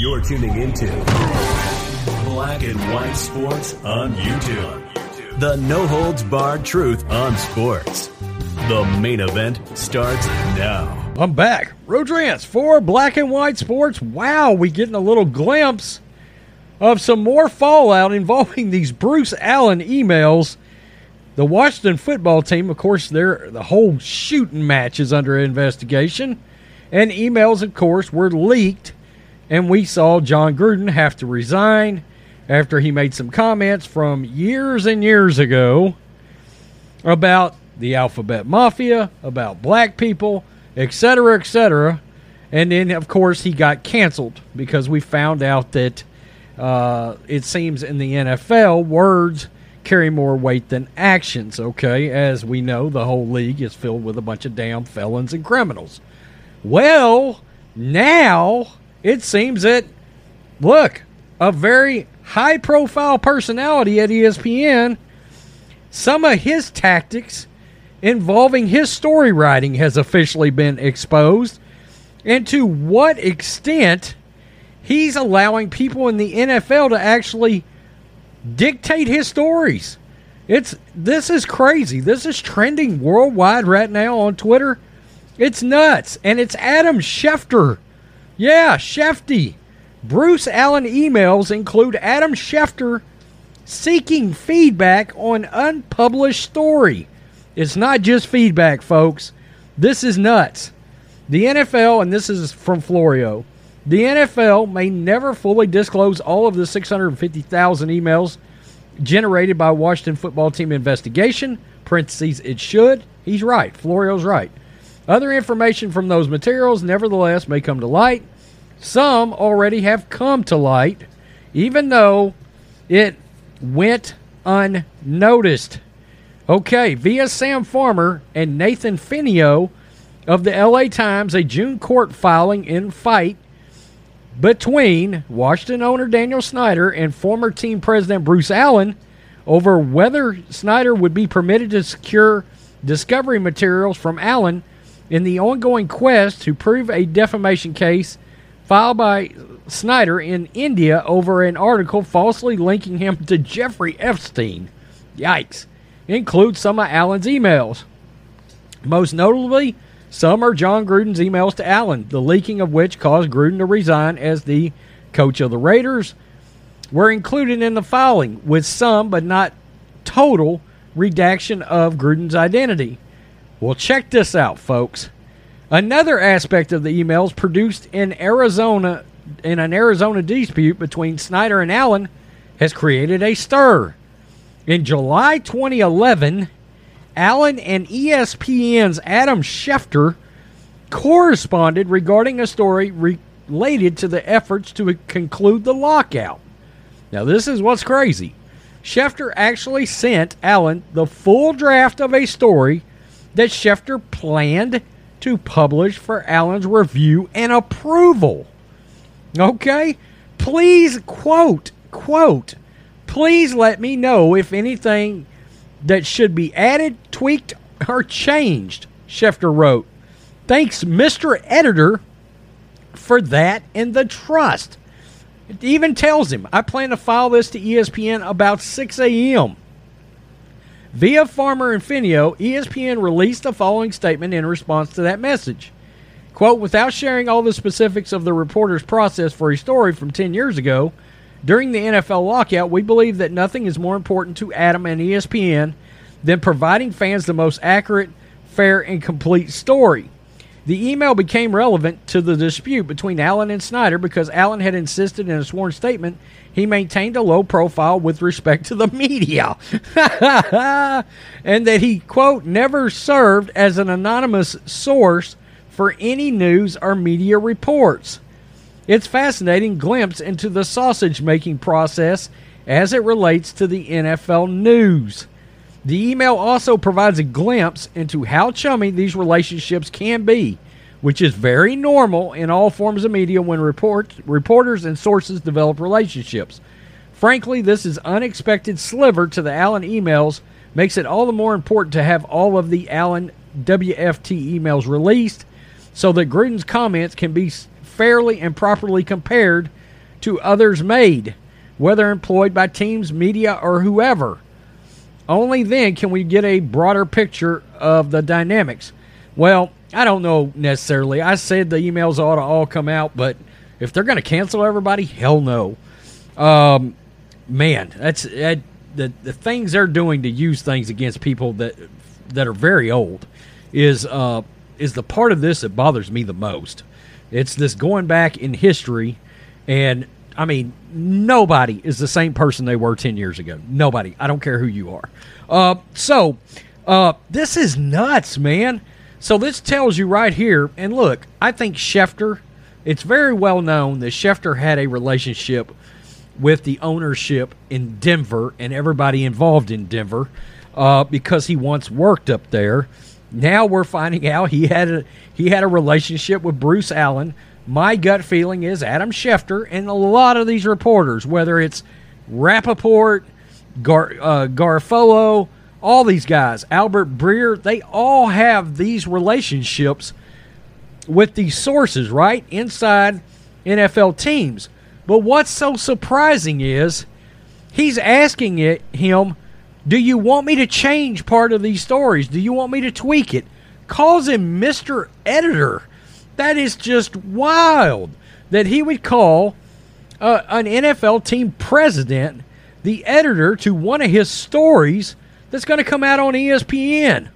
You're tuning into Black and White Sports on YouTube. The no holds barred truth on sports. The main event starts now. I'm back. Rodrance for Black and White Sports. Wow, we getting a little glimpse of some more fallout involving these Bruce Allen emails. The Washington football team, of course, their the whole shooting match is under investigation. And emails, of course, were leaked, and we saw Jon Gruden have to resign after he made some comments from years and years ago about the alphabet mafia, about black people, etc., etc. And then, of course, he got canceled because we found out that uh, it seems in the NFL, words carry more weight than actions, okay? As we know, the whole league is filled with a bunch of damn felons and criminals. Well, now it seems that, look, a very high profile personality at ESPN, some of his tactics involving his story writing has officially been exposed, and to what extent he's allowing people in the NFL to actually dictate his stories. It's this is crazy. This is trending worldwide right now on Twitter. It's nuts. And it's Adam Schefter. Yeah, Shefty. Bruce Allen emails include Adam Schefter seeking feedback on unpublished story. It's not just feedback, folks. This is nuts. The NFL, and this is from Florio, the NFL may never fully disclose all of the 650,000 emails generated by Washington football team investigation. Parentheses, it should. He's right. Florio's right. Other information from those materials, nevertheless, may come to light. Some already have come to light, even though it went unnoticed. Okay, via Sam Farmer and Nathan Fenno of the LA Times, a June court filing in fight between Washington owner Daniel Snyder and former team president Bruce Allen over whether Snyder would be permitted to secure discovery materials from Allen in the ongoing quest to prove a defamation case filed by Snyder in India over an article falsely linking him to Jeffrey Epstein. Yikes. Includes some of Allen's emails. Most notably, some are Jon Gruden's emails to Allen, the leaking of which caused Gruden to resign as the coach of the Raiders, were included in the filing, with some, but not total, redaction of Gruden's identity. Well, check this out, folks. Another aspect of the emails produced in Arizona in an Arizona dispute between Snyder and Allen has created a stir. In July 2011, Allen and ESPN's Adam Schefter corresponded regarding a story related to the efforts to conclude the lockout. Now, this is what's crazy. Schefter actually sent Allen the full draft of a story that Schefter planned to publish for Allen's review and approval. Okay? Please quote, quote, please let me know if anything that should be added, tweaked, or changed, Schefter wrote. Thanks, Mr. Editor, for that and the trust. It even tells him, I plan to file this to ESPN about 6 a.m. Via Farmer and Fenno, ESPN released the following statement in response to that message. Quote, without sharing all the specifics of the reporter's process for a story from 10 years ago, during the NFL lockout, we believe that nothing is more important to Adam and ESPN than providing fans the most accurate, fair, and complete story. The email became relevant to the dispute between Allen and Snyder because Allen had insisted in a sworn statement he maintained a low profile with respect to the media. and that he, quote, never served as an anonymous source for any news or media reports. It's fascinating glimpse into the sausage making process as it relates to the NFL news. The email also provides a glimpse into how chummy these relationships can be, which is very normal in all forms of media when report, reporters and sources develop relationships. Frankly, this is unexpected sliver to the Allen emails makes it all the more important to have all of the Allen WFT emails released so that Gruden's comments can be fairly and properly compared to others made, whether employed by teams, media, or whoever. Only then can we get a broader picture of the dynamics. Well, I don't know necessarily. I said the emails ought to all come out, but if they're going to cancel everybody, hell no. Um, man, that's that, the the things they're doing to use things against people that that are very old is uh, is the part of this that bothers me the most. It's this going back in history, and I mean nobody is the same person they were ten years ago. Nobody. I don't care who you are. Uh, so uh, this is nuts, man. So this tells you right here, and look, I think Schefter. It's very well known that Schefter had a relationship with the ownership in Denver and everybody involved in Denver uh, because he once worked up there. Now we're finding out he had a he had a relationship with Bruce Allen. My gut feeling is Adam Schefter and a lot of these reporters, whether it's Rapoport, Gar, uh, Garafolo, all these guys, Albert Breer, they all have these relationships with these sources, right? Inside NFL teams. But what's so surprising is he's asking it him, "Do you want me to change part of these stories? Do you want me to tweak it?" Calls him Mr. Editor. That is just wild that he would call uh, an NFL team president the editor to one of his stories that's going to come out on ESPN.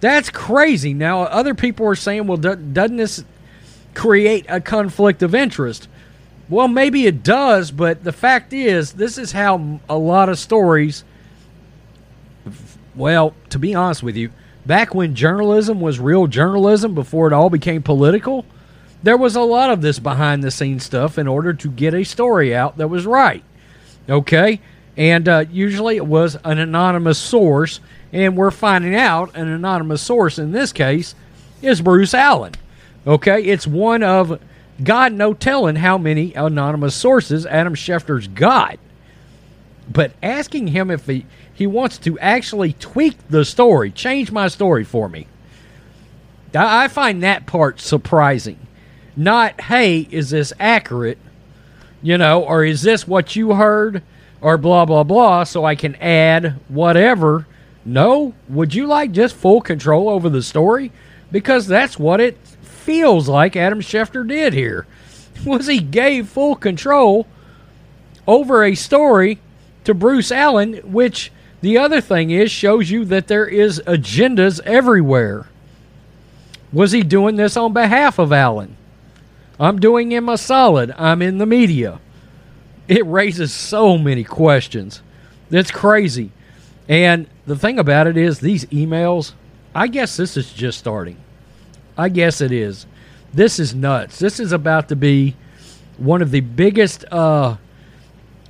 That's crazy. Now, other people are saying, well, doesn't this create a conflict of interest? Well, maybe it does, but the fact is, this is how a lot of stories. Well, to be honest with you, back when journalism was real journalism before it all became political, there was a lot of this behind the scenes stuff in order to get a story out that was right. Okay? And uh, usually it was an anonymous source, and we're finding out an anonymous source in this case is Bruce Allen. Okay? It's one of God no telling how many anonymous sources Adam Schefter's got. But asking him if he, he wants to actually tweak the story, change my story for me, I, find that part surprising. Not, hey, is this accurate? You know, or is this what you heard? Or blah, blah, blah, so I can add whatever. No, would you like just full control over the story? Because that's what it feels like Adam Schefter did here was he gave full control over a story to Bruce Allen, which the other thing is shows you that there is agendas everywhere. Was he doing this on behalf of Allen? I'm doing him a solid. I'm in the media. It raises so many questions. That's crazy. And the thing about it is, these emails, I guess this is just starting. I guess it is. This is nuts. This is about to be one of the biggest, uh,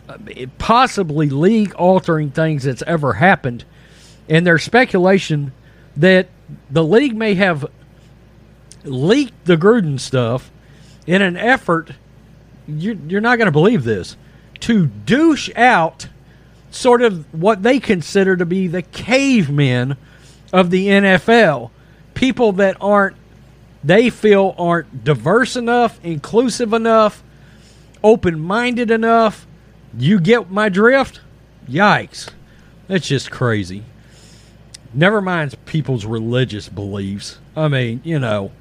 Uh, possibly league altering things that's ever happened. And there's speculation that the league may have leaked the Gruden stuff in an effort, you're, you're not going to believe this, to douche out sort of what they consider to be the cavemen of the NFL. People that aren't they feel aren't diverse enough, inclusive enough, open minded enough. You get my drift? Yikes. That's just crazy. Never mind people's religious beliefs. I mean, you know.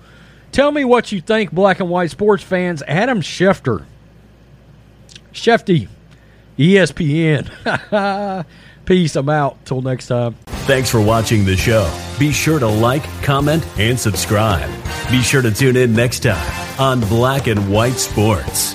Tell me what you think, black and white sports fans. Adam Schefter. Shefty, ESPN. Peace. I'm out. Till next time. Thanks for watching the show. Be sure to like, comment, and subscribe. Be sure to tune in next time on Black and White Sports.